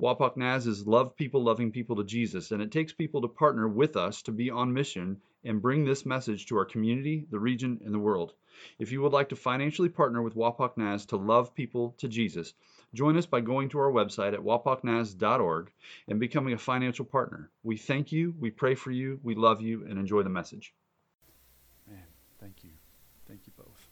Wapak Naz is love people loving people to Jesus, and it takes people to partner with us to be on mission and bring this message to our community, the region, and the world. If you would like to financially partner with Wapak Naz to love people to Jesus, join us by going to our website at wapaknaz.org and becoming a financial partner. We thank you, we pray for you, we love you, and enjoy the message. Man, thank you. Thank you both.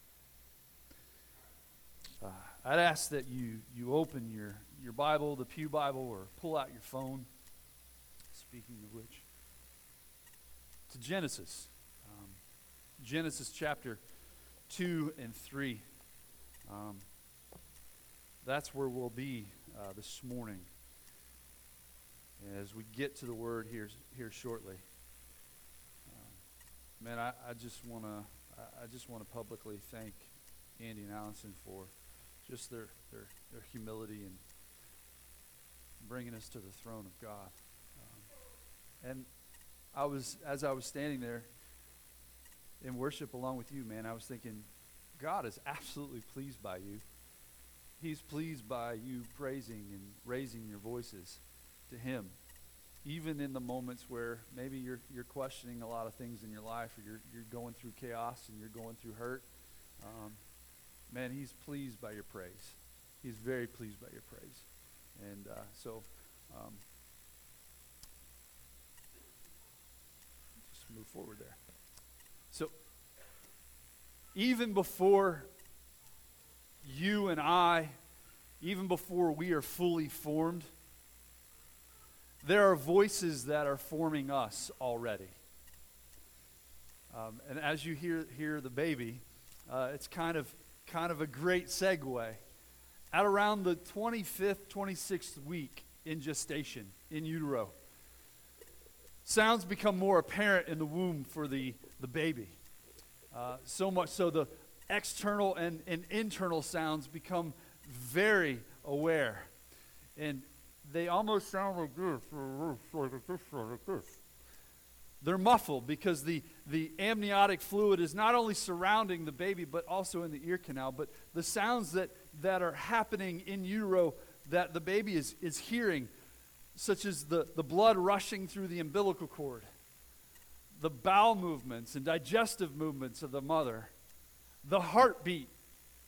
Uh, I'd ask that you, you open your, your Bible, the Pew Bible, or pull out your phone, speaking of which, to Genesis. Um, Genesis chapter 2 and 3. Um, that's where we'll be uh, this morning as we get to the word here, here shortly. Um, man, I, I just want to I just want to publicly thank Andy and Allison for just their, their, their humility and bringing us to the throne of God. Um, and I was as I was standing there in worship along with you, man, I was thinking, God is absolutely pleased by you. He's pleased by you praising and raising your voices to Him. Even in the moments where maybe you're, you're questioning a lot of things in your life or you're, you're going through chaos and you're going through hurt, um, man, He's pleased by your praise. He's very pleased by your praise. And uh, so, um, just move forward there. So, even before you and I, even before we are fully formed, there are voices that are forming us already. Um, and as you hear, hear the baby, uh, it's kind of, kind of a great segue. At around the 25th, 26th week in gestation, in utero, sounds become more apparent in the womb for the, the baby. Uh, so much so the external and, and internal sounds become very aware. And they almost sound like this, like this, like this. They're muffled because the, the amniotic fluid is not only surrounding the baby, but also in the ear canal. But the sounds that, that are happening in utero that the baby is, is hearing, such as the, the blood rushing through the umbilical cord, the bowel movements and digestive movements of the mother, the heartbeat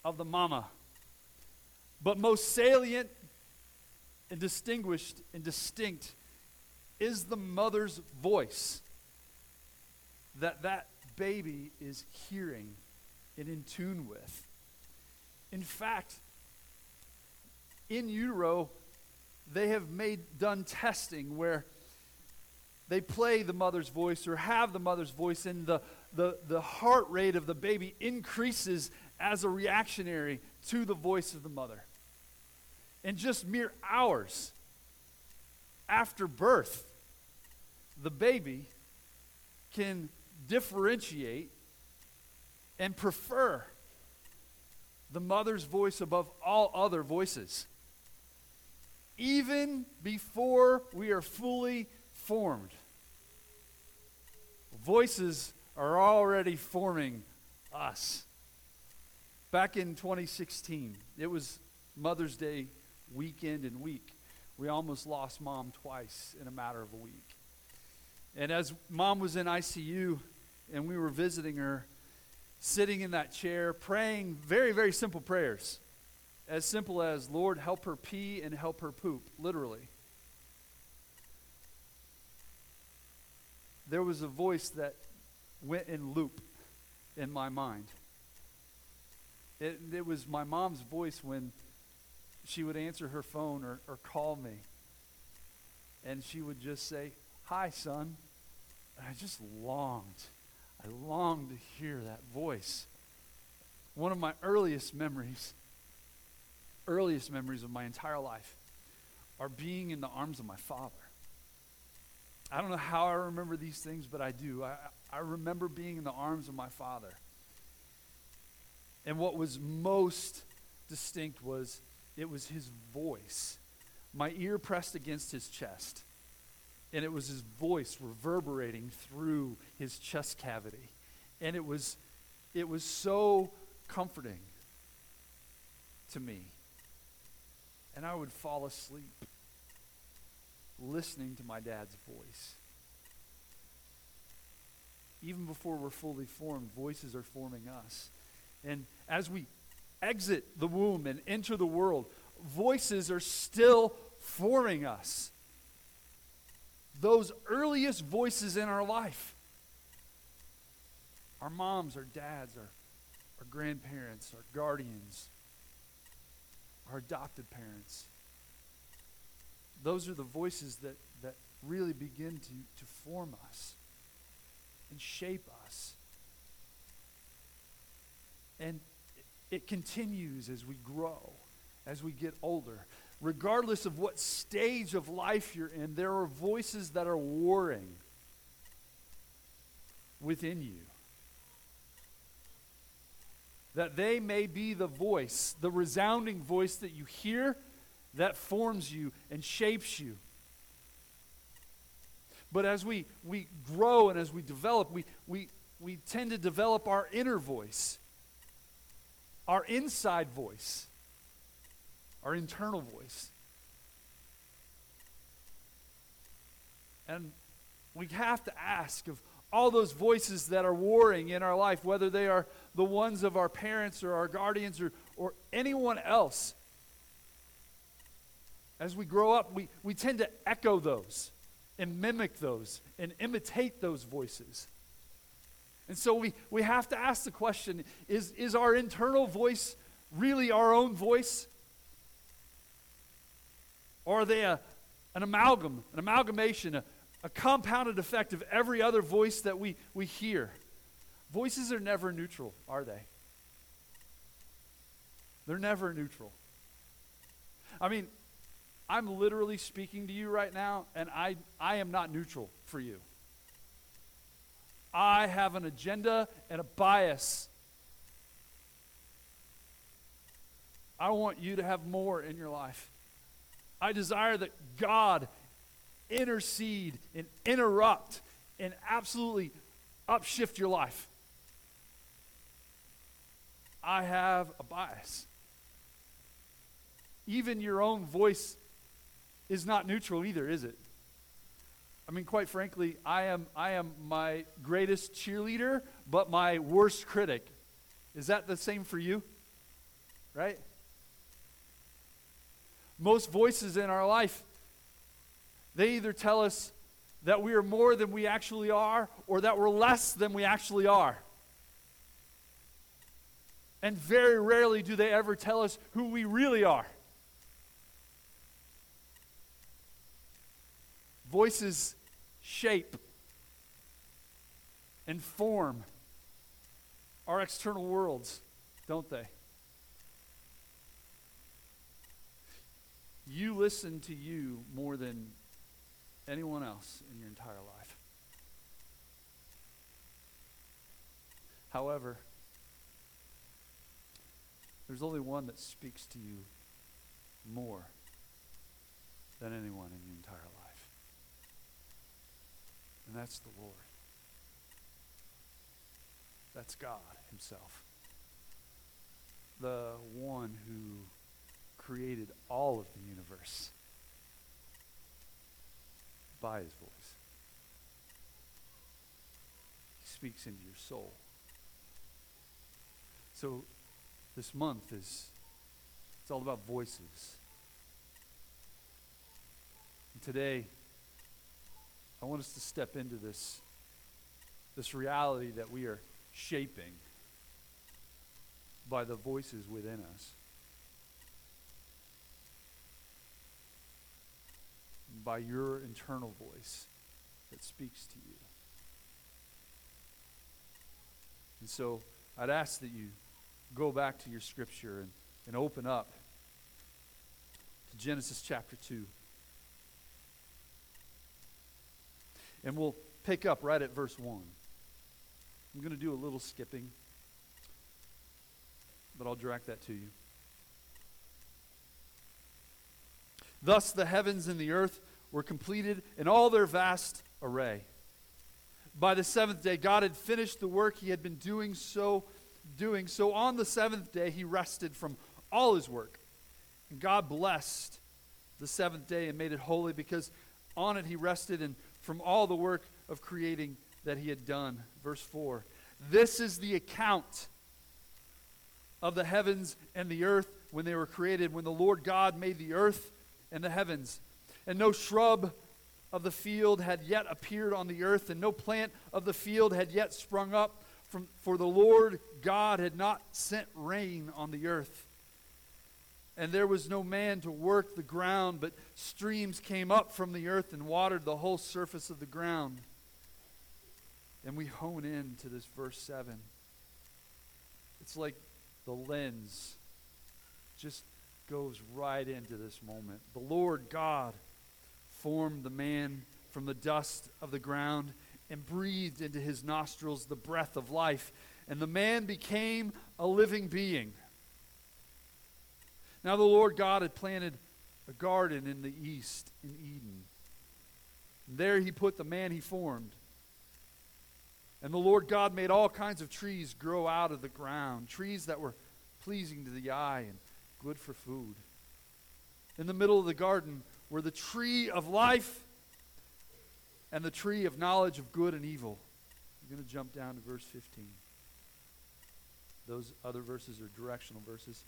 of the mama. But most salient and distinguished and distinct is the mother's voice that that baby is hearing and in tune with. In fact, in utero, they have made done testing where they play the mother's voice or have the mother's voice, and the, the, the heart rate of the baby increases as a reactionary to the voice of the mother. In just mere hours after birth, the baby can differentiate and prefer the mother's voice above all other voices. Even before we are fully formed voices are already forming us. Back in 2016, it was Mother's Day weekend and week. We almost lost mom twice in a matter of a week. And as mom was in ICU and we were visiting her, sitting in that chair, praying very, very simple prayers. As simple as, Lord, help her pee and help her poop, literally. there was a voice that went in loop in my mind. It, it was my mom's voice when she would answer her phone or, or call me. And she would just say, Hi, son. And I just longed. I long to hear that voice. One of my earliest memories, earliest memories of my entire life, are being in the arms of my father. I don't know how I remember these things, but I do. I, I remember being in the arms of my father. And what was most distinct was it was his voice. My ear pressed against his chest, and it was his voice reverberating through his chest cavity. And it was, it was so comforting to me. And I would fall asleep listening to my dad's voice. Even before we're fully formed, voices are forming us. And as we exit the womb and enter the world, voices are still forming us. Those earliest voices in our life our moms, our dads, our, our grandparents, our guardians, our adopted parents. Those are the voices that, that really begin to, to form us and shape us. And it continues as we grow, as we get older. Regardless of what stage of life you're in, there are voices that are warring within you. That they may be the voice, the resounding voice that you hear that forms you and shapes you. But as we, we grow and as we develop, we, we, we tend to develop our inner voice, our inside voice, our internal voice. And we have to ask of all those voices that are warring in our life, whether they are the ones of our parents or our guardians or, or anyone else. As we grow up, we, we tend to echo those and mimic those and imitate those voices. And so we, we have to ask the question is, is our internal voice really our own voice? Or are they a, an amalgam, an amalgamation, a, a compounded effect of every other voice that we, we hear? Voices are never neutral, are they? They're never neutral. I mean, I'm literally speaking to you right now, and I, I am not neutral for you. I have an agenda and a bias. I want you to have more in your life. I desire that God intercede and interrupt and absolutely upshift your life. I have a bias. Even your own voice is not neutral either, is it? I mean, quite frankly, I am, I am my greatest cheerleader, but my worst critic. Is that the same for you? Right? Most voices in our life, they either tell us that we are more than we actually are or that we're less than we actually are. And very rarely do they ever tell us who we really are. Voices shape and form our external worlds, don't they? You listen to you more than anyone else in your entire life. However, there's only one that speaks to you more than anyone in your entire life and that's the Lord. That's God Himself. The one who created all of the universe by His voice. He speaks into your soul. So this month is it's all about voices. And today I want us to step into this, this reality that we are shaping by the voices within us. By your internal voice that speaks to you. And so I'd ask that you go back to your scripture and, and open up to Genesis chapter 2. And we'll pick up right at verse 1. I'm going to do a little skipping, but I'll direct that to you. Thus the heavens and the earth were completed in all their vast array. By the seventh day, God had finished the work he had been doing so doing. So on the seventh day, he rested from all his work. And God blessed the seventh day and made it holy because on it he rested and from all the work of creating that he had done. Verse 4 This is the account of the heavens and the earth when they were created, when the Lord God made the earth and the heavens. And no shrub of the field had yet appeared on the earth, and no plant of the field had yet sprung up, from, for the Lord God had not sent rain on the earth. And there was no man to work the ground, but streams came up from the earth and watered the whole surface of the ground. And we hone in to this verse 7. It's like the lens just goes right into this moment. The Lord God formed the man from the dust of the ground and breathed into his nostrils the breath of life, and the man became a living being. Now the Lord God had planted a garden in the east in Eden. And there he put the man he formed. And the Lord God made all kinds of trees grow out of the ground, trees that were pleasing to the eye and good for food. In the middle of the garden were the tree of life and the tree of knowledge of good and evil. I'm going to jump down to verse 15. Those other verses are directional verses.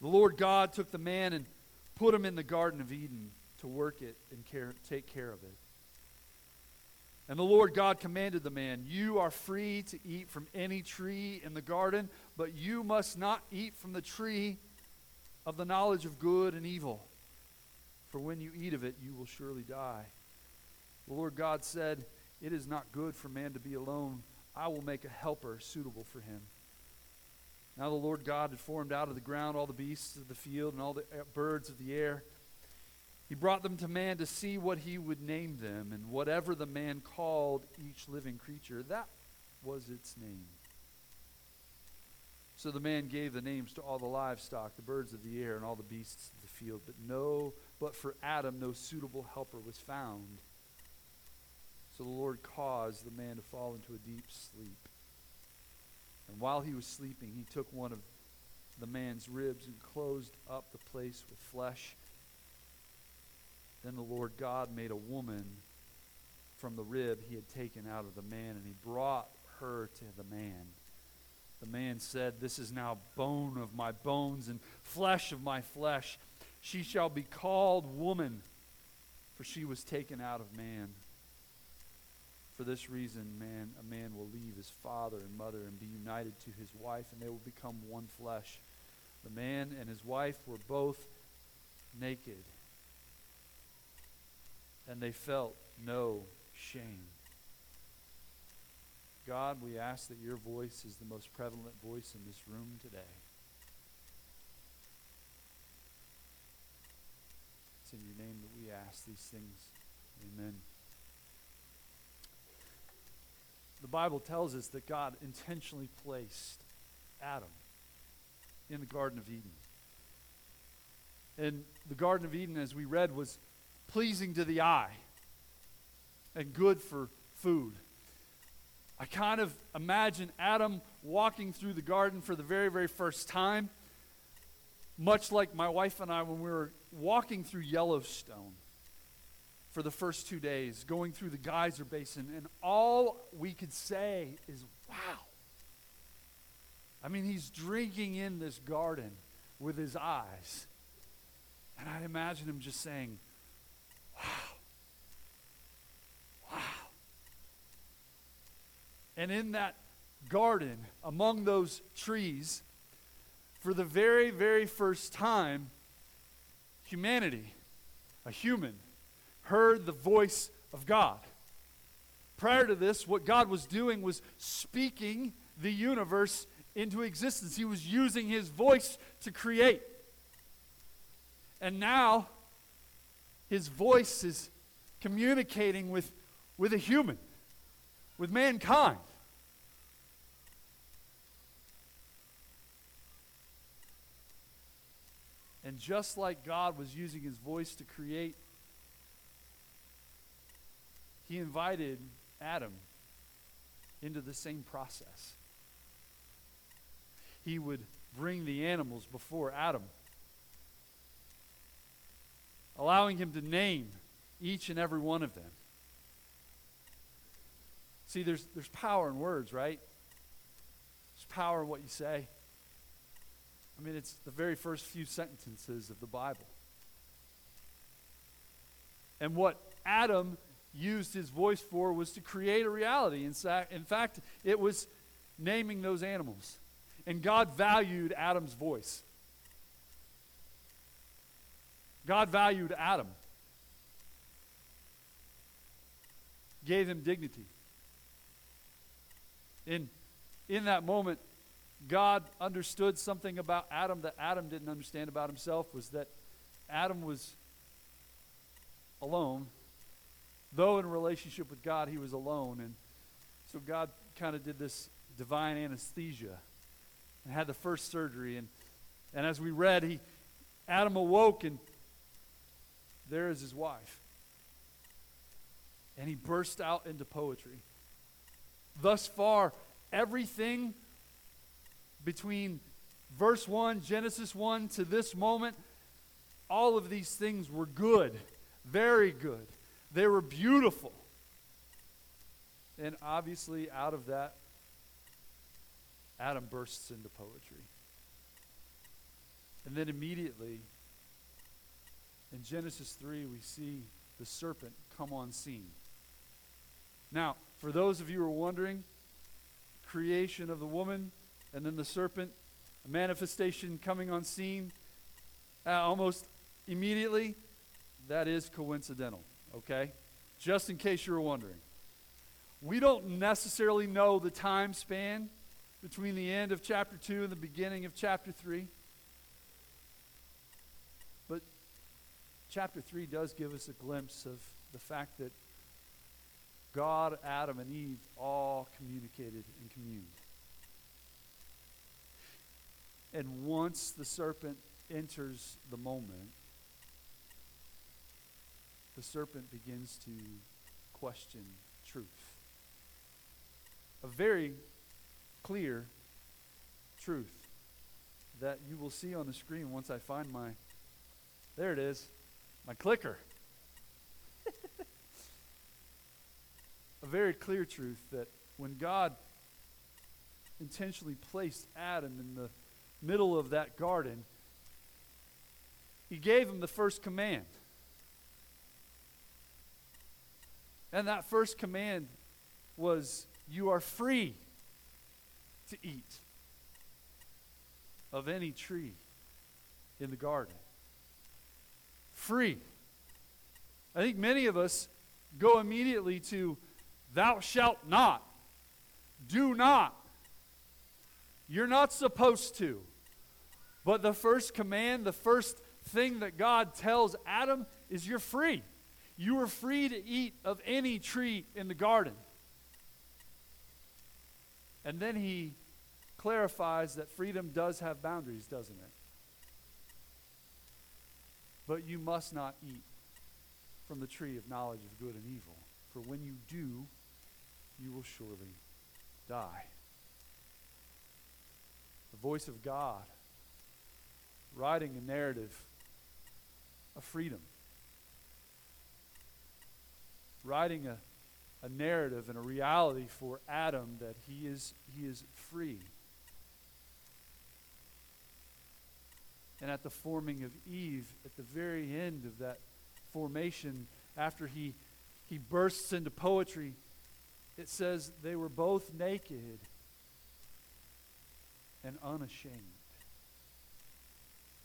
The Lord God took the man and put him in the Garden of Eden to work it and care, take care of it. And the Lord God commanded the man, You are free to eat from any tree in the garden, but you must not eat from the tree of the knowledge of good and evil. For when you eat of it, you will surely die. The Lord God said, It is not good for man to be alone. I will make a helper suitable for him. Now the Lord God had formed out of the ground all the beasts of the field and all the uh, birds of the air. He brought them to man to see what he would name them, and whatever the man called each living creature, that was its name. So the man gave the names to all the livestock, the birds of the air, and all the beasts of the field. But no, but for Adam no suitable helper was found. So the Lord caused the man to fall into a deep sleep. And while he was sleeping, he took one of the man's ribs and closed up the place with flesh. Then the Lord God made a woman from the rib he had taken out of the man, and he brought her to the man. The man said, This is now bone of my bones and flesh of my flesh. She shall be called woman, for she was taken out of man. For this reason, man, a man will leave his father and mother and be united to his wife, and they will become one flesh. The man and his wife were both naked, and they felt no shame. God, we ask that your voice is the most prevalent voice in this room today. It's in your name that we ask these things. Amen. The Bible tells us that God intentionally placed Adam in the Garden of Eden. And the Garden of Eden, as we read, was pleasing to the eye and good for food. I kind of imagine Adam walking through the garden for the very, very first time, much like my wife and I when we were walking through Yellowstone for the first two days, going through the geyser basin, and all we could say is, wow. I mean, he's drinking in this garden with his eyes. And I imagine him just saying, wow. And in that garden, among those trees, for the very, very first time, humanity, a human, heard the voice of God. Prior to this, what God was doing was speaking the universe into existence. He was using his voice to create. And now, his voice is communicating with, with a human with mankind. And just like God was using his voice to create, he invited Adam into the same process. He would bring the animals before Adam, allowing him to name each and every one of them. See, there's, there's power in words, right? There's power in what you say. I mean, it's the very first few sentences of the Bible. And what Adam used his voice for was to create a reality. In, fact, it was naming those animals. And God valued Adam's voice. God valued Adam, gave him dignity. In, in that moment, God understood something about Adam that Adam didn't understand about himself was that Adam was alone. Though in relationship with God, he was alone. And so God kind of did this divine anesthesia and had the first surgery. And, and as we read, he, Adam awoke and there is his wife. And he burst out into poetry. Thus far, everything between verse 1, Genesis 1, to this moment, all of these things were good, very good. They were beautiful. And obviously, out of that, Adam bursts into poetry. And then immediately, in Genesis 3, we see the serpent come on scene. Now, for those of you who are wondering, creation of the woman, and then the serpent, a manifestation coming on scene uh, almost immediately, that is coincidental, okay? Just in case you were wondering. We don't necessarily know the time span between the end of chapter 2 and the beginning of chapter 3. But chapter 3 does give us a glimpse of the fact that God, Adam, and Eve all communicated and communed. And once the serpent enters the moment, the serpent begins to question truth. A very clear truth that you will see on the screen once I find my, there it is, my clicker. a very clear truth that when God intentionally placed Adam in the middle of that garden, he gave him the first command. And that first command was, You are free to eat of any tree in the garden. Free. I think many of us go immediately to, Thou shalt not. Do not. You're not supposed to. But the first command, the first thing that God tells Adam is you're free. You are free to eat of any tree in the garden. And then he clarifies that freedom does have boundaries, doesn't it? But you must not eat from the tree of knowledge of good and evil, for when you do, you will surely die. The voice of God writing a narrative of freedom, writing a, a narrative and a reality for Adam that he is, he is free. And at the forming of Eve, at the very end of that formation, after he, he bursts into poetry, it says they were both naked and unashamed.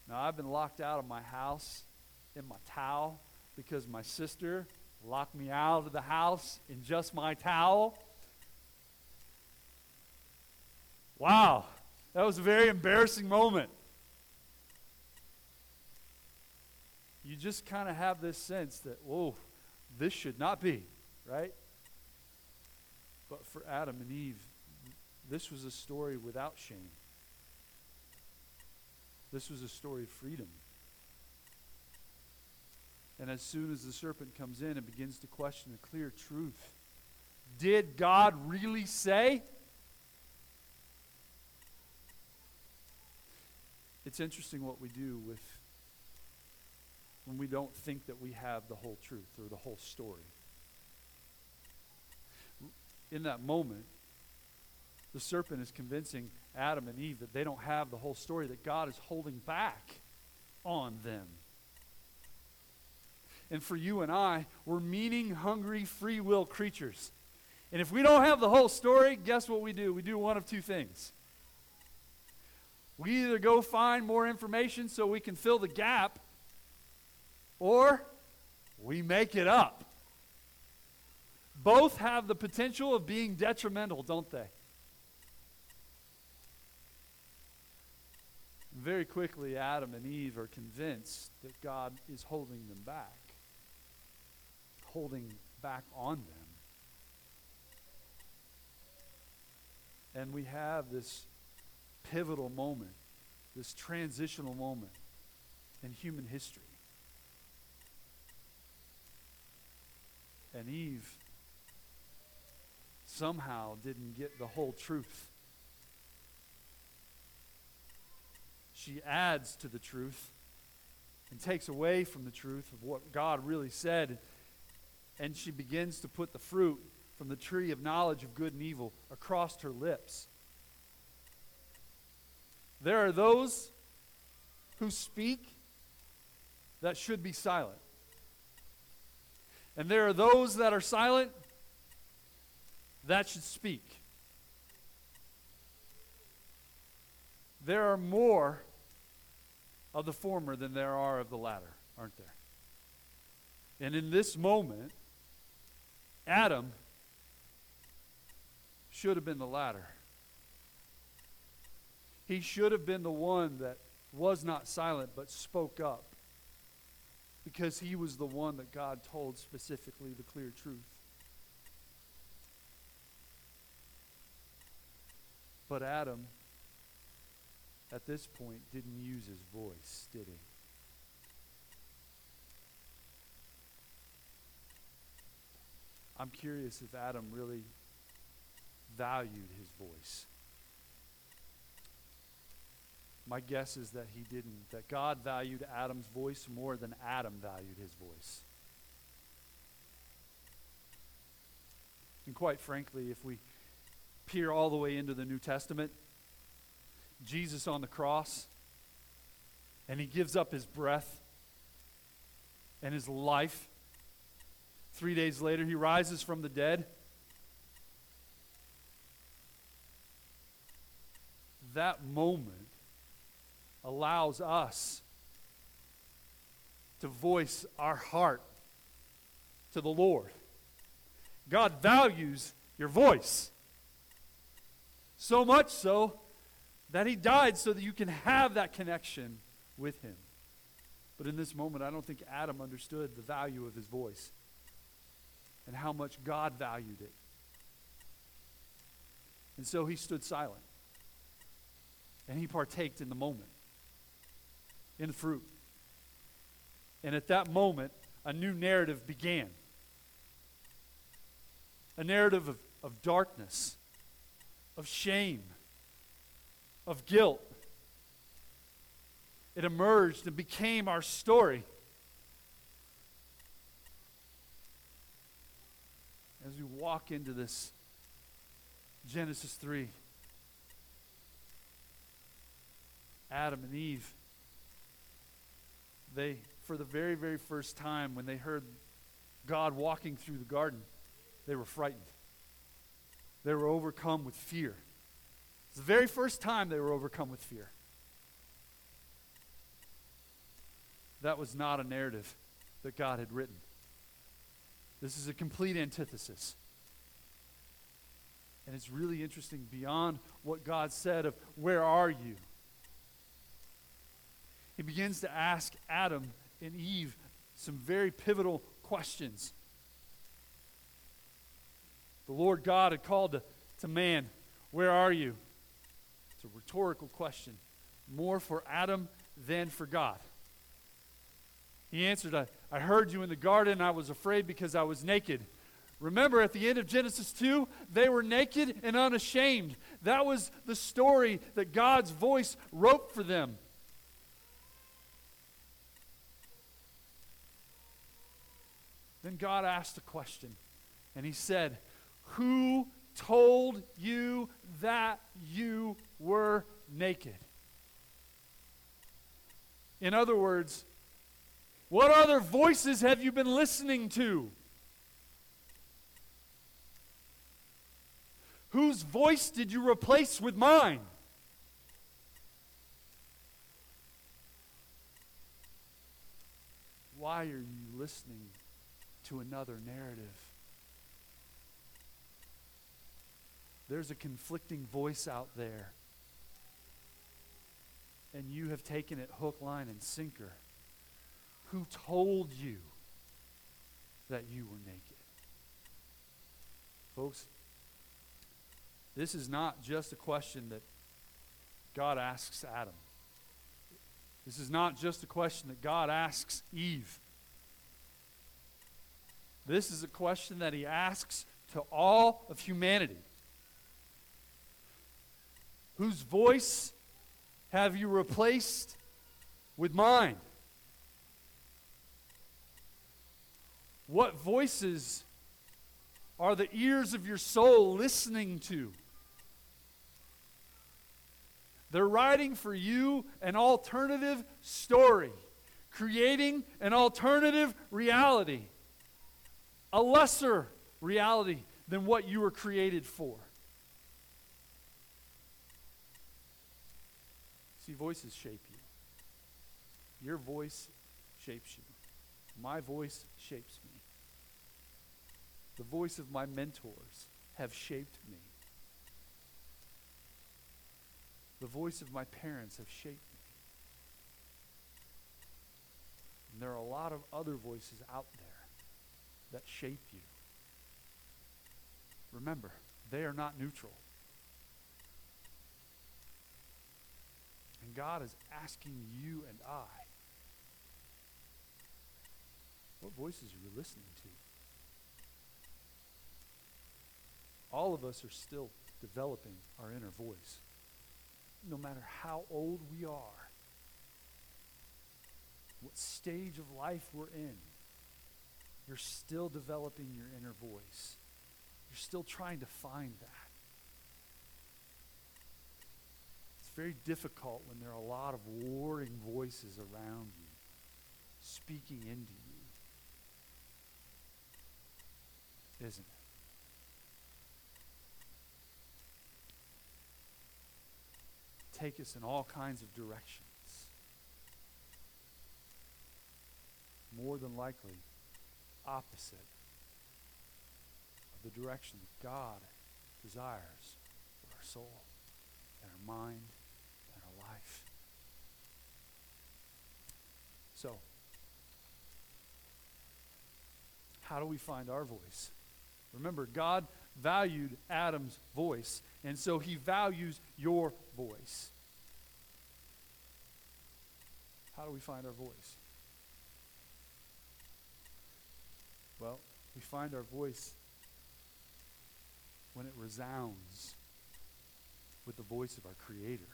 Now, I've been locked out of my house in my towel because my sister locked me out of the house in just my towel. Wow, that was a very embarrassing moment. You just kind of have this sense that, whoa, this should not be, right? But for Adam and Eve, this was a story without shame. This was a story of freedom. And as soon as the serpent comes in and begins to question the clear truth, did God really say? It's interesting what we do with when we don't think that we have the whole truth or the whole story. In that moment, the serpent is convincing Adam and Eve that they don't have the whole story, that God is holding back on them. And for you and I, we're meaning hungry, free will creatures. And if we don't have the whole story, guess what we do? We do one of two things. We either go find more information so we can fill the gap, or we make it up. Both have the potential of being detrimental, don't they? Very quickly, Adam and Eve are convinced that God is holding them back, holding back on them. And we have this pivotal moment, this transitional moment in human history. And Eve somehow didn't get the whole truth. She adds to the truth and takes away from the truth of what God really said. And she begins to put the fruit from the tree of knowledge of good and evil across her lips. There are those who speak that should be silent. And there are those that are silent that should speak. There are more of the former than there are of the latter, aren't there? And in this moment, Adam should have been the latter. He should have been the one that was not silent but spoke up because he was the one that God told specifically the clear truth. But Adam, at this point, didn't use his voice, did he? I'm curious if Adam really valued his voice. My guess is that he didn't, that God valued Adam's voice more than Adam valued his voice. And quite frankly, if we peer all the way into the New Testament, Jesus on the cross, and he gives up his breath and his life. Three days later, he rises from the dead. that moment allows us to voice our heart to the Lord. God values your voice. So much so that He died so that you can have that connection with Him. But in this moment, I don't think Adam understood the value of his voice and how much God valued it. And so he stood silent and he partaked in the moment, in fruit. And at that moment, a new narrative began a narrative of, of darkness, of shame, of guilt. It emerged and became our story. As we walk into this Genesis 3. Adam and Eve, they, for the very, very first time, when they heard God walking through the garden, they were frightened. They were overcome with fear. It's the very first time they were overcome with fear. That was not a narrative that God had written. This is a complete antithesis. And it's really interesting beyond what God said of, Where are you? he begins to ask Adam and Eve some very pivotal questions. The Lord God had called to, to man, Where are you? It's a rhetorical question, more for Adam than for God. He answered, I, I heard you in the garden. I was afraid because I was naked. Remember, at the end of Genesis 2, they were naked and unashamed. That was the story that God's voice wrote for them. Then God asked a question, and He said, Who told you that you were naked? In other words, what other voices have you been listening to? Whose voice did you replace with mine? Why are you listening to another narrative? There's a conflicting voice out there, and you have taken it hook, line, and sinker. Who told you that you were naked? Folks, this is not just a question that God asks Adam. This is not just a question that God asks Eve. This is a question that he asks to all of humanity. Whose voice have you replaced with mine? What voices are the ears of your soul listening to? They're writing for you an alternative story, creating an alternative reality, a lesser reality than what you were created for. See, voices shape you. Your voice shapes you. My voice shapes me. The voice of my mentors have shaped me. The voice of my parents have shaped me. And there are a lot of other voices out there that shape you. Remember, they are not neutral. And God is asking you and I, what voices are you listening to? All of us are still developing our inner voice no matter how old we are, what stage of life we're in, you're still developing your inner voice. You're still trying to find that. It's very difficult when there are a lot of warring voices around you, speaking into you. Isn't it? take us in all kinds of directions. More than likely, opposite of the direction that God desires for our soul and our mind and our life. So, how do we find our voice? Remember, God valued Adam's voice, and so he values your voice. How do we find our voice? Well, we find our voice when it resounds with the voice of our Creator.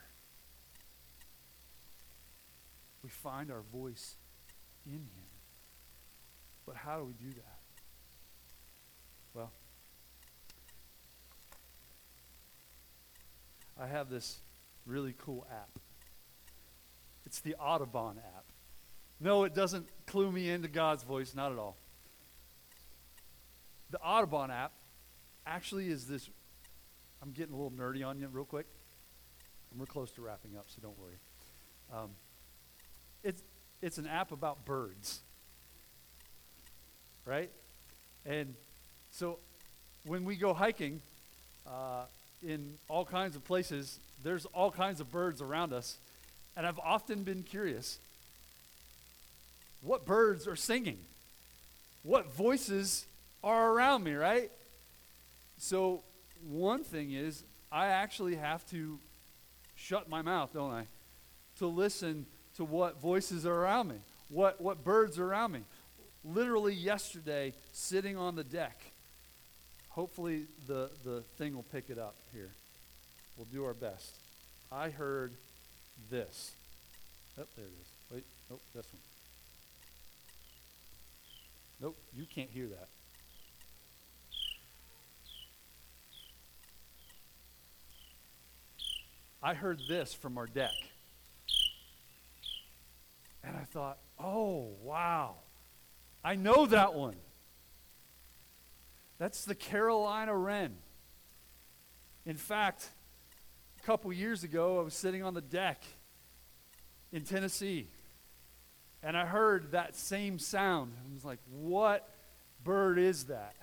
We find our voice in Him. But how do we do that? Well, I have this really cool app. It's the Audubon app. No, it doesn't clue me into God's voice, not at all. The Audubon app actually is this. I'm getting a little nerdy on you real quick. And we're close to wrapping up, so don't worry. Um, it's, it's an app about birds, right? And so when we go hiking, uh, in all kinds of places. There's all kinds of birds around us. And I've often been curious what birds are singing? What voices are around me, right? So, one thing is, I actually have to shut my mouth, don't I? To listen to what voices are around me, what, what birds are around me. Literally, yesterday, sitting on the deck, hopefully the, the thing will pick it up here. We'll do our best. I heard this. Oh, there it is. Wait, nope, this one. Nope, you can't hear that. I heard this from our deck. And I thought, oh, wow. I know that one. That's the Carolina wren. In fact, a couple years ago, I was sitting on the deck in Tennessee, and I heard that same sound. I was like, what bird is that?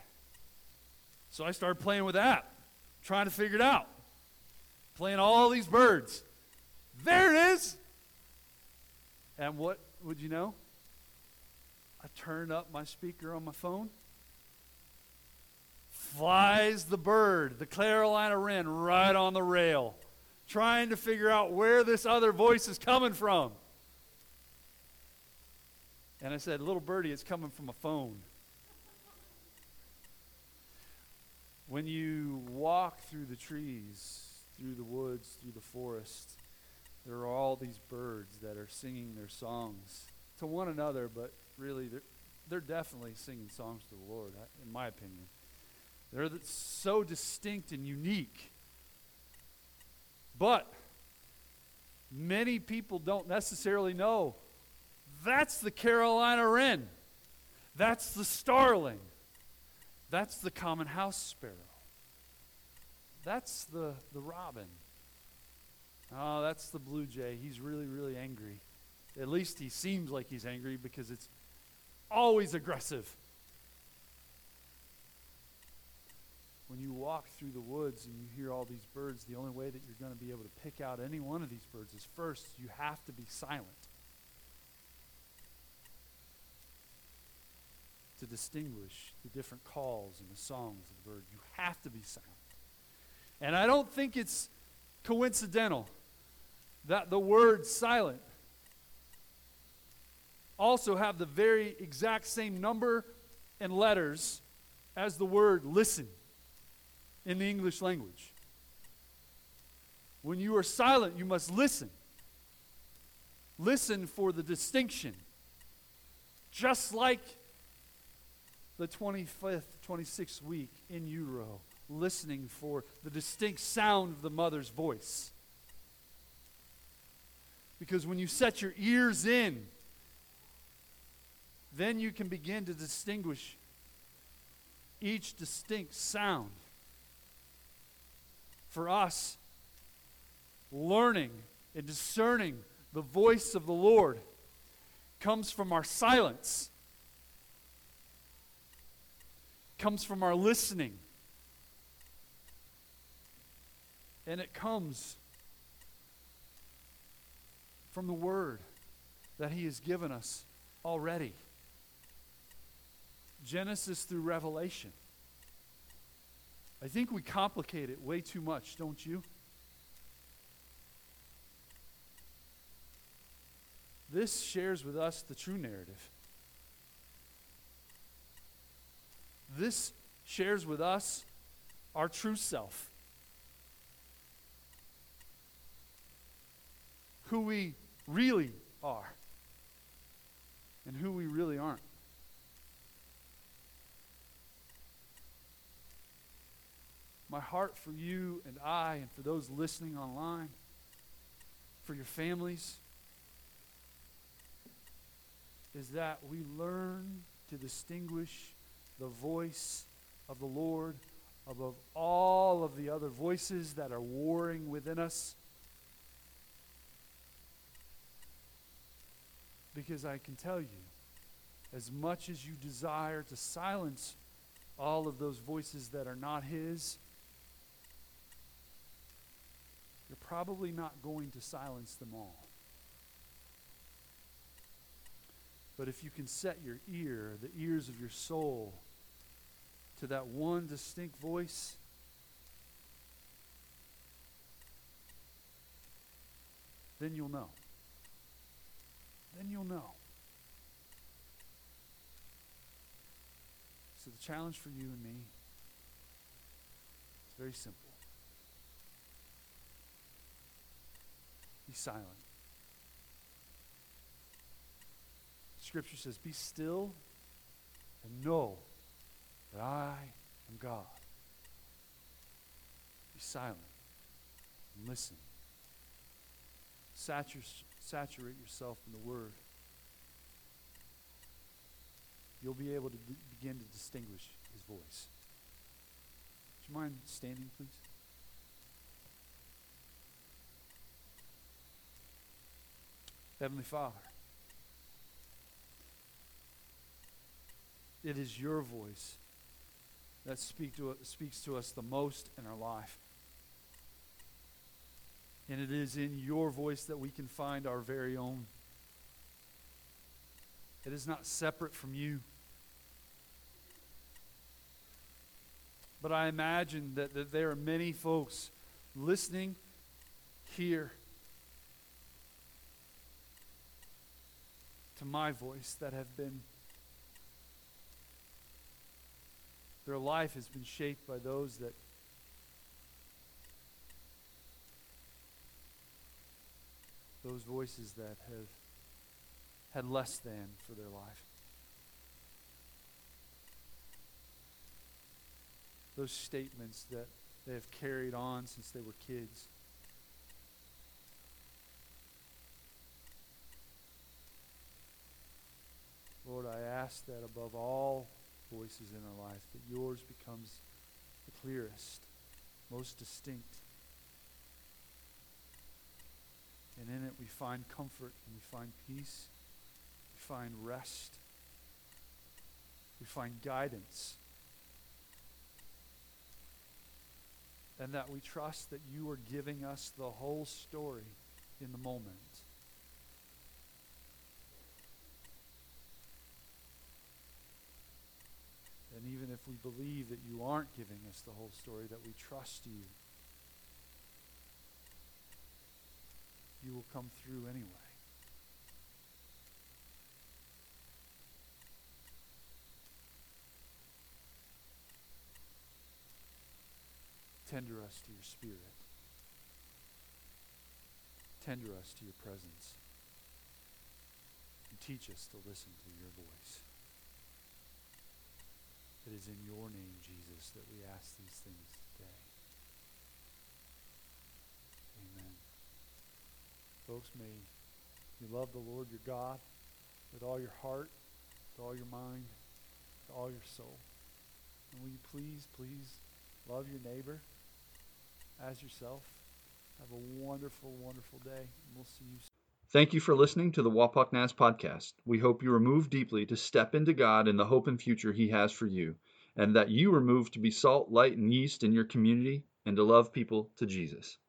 So I started playing with that, trying to figure it out playing all these birds. There it is. And what would you know? I turned up my speaker on my phone. Flies the bird, the Carolina wren, right on the rail, trying to figure out where this other voice is coming from. And I said, Little birdie, it's coming from a phone. When you walk through the trees, through the woods, through the forest, there are all these birds that are singing their songs to one another, but really they're, they're definitely singing songs to the Lord, in my opinion. They're so distinct and unique. But many people don't necessarily know that's the Carolina wren, that's the starling, that's the common house sparrow. That's the, the robin. Oh, that's the blue jay. He's really, really angry. At least he seems like he's angry because it's always aggressive. When you walk through the woods and you hear all these birds, the only way that you're going to be able to pick out any one of these birds is first, you have to be silent to distinguish the different calls and the songs of the bird. You have to be silent. And I don't think it's coincidental that the word silent also have the very exact same number and letters as the word listen in the English language. When you are silent, you must listen. Listen for the distinction. Just like the 25th, 26th week in utero listening for the distinct sound of the mother's voice. Because when you set your ears in, then you can begin to distinguish each distinct sound. For us, learning and discerning the voice of the Lord comes from our silence, comes from our listening And it comes from the Word that He has given us already. Genesis through Revelation. I think we complicate it way too much, don't you? This shares with us the true narrative. This shares with us our true self. who we really are and who we really aren't. My heart for you and I, and for those listening online, for your families, is that we learn to distinguish the voice of the Lord above all of the other voices that are warring within us. Because I can tell you, as much as you desire to silence all of those voices that are not His, you're probably not going to silence them all. But if you can set your ear, the ears of your soul, to that one distinct voice, then you'll know. Then you'll know. So the challenge for you and me is very simple. Be silent. Scripture says, Be still and know that I am God. Be silent and listen. Satur- saturate yourself in the Word. You'll be able to begin to distinguish His voice. Would you mind standing, please? Heavenly Father, it is your voice that speak to, speaks to us the most in our life. And it is in your voice that we can find our very own. It is not separate from you. But I imagine that, that there are many folks listening here to my voice that have been, their life has been shaped by those that those voices that have had less than for their life. Those statements that they have carried on since they were kids. Lord, I ask that above all voices in our life, that yours becomes the clearest, most distinct. And in it we find comfort and we find peace, we find rest, we find guidance. And that we trust that you are giving us the whole story in the moment. And even if we believe that you aren't giving us the whole story, that we trust you, you will come through anyway. Tender us to your spirit. Tender us to your presence. And teach us to listen to your voice. It is in your name, Jesus, that we ask these things today. Amen. Folks, may you love the Lord your God with all your heart, with all your mind, with all your soul. And will you please, please love your neighbor as yourself? Have a wonderful, wonderful day, and we'll see you soon. Thank you for listening to the Wapak Nas podcast. We hope you are moved deeply to step into God and the hope and future He has for you, and that you are moved to be salt, light, and yeast in your community and to love people to Jesus.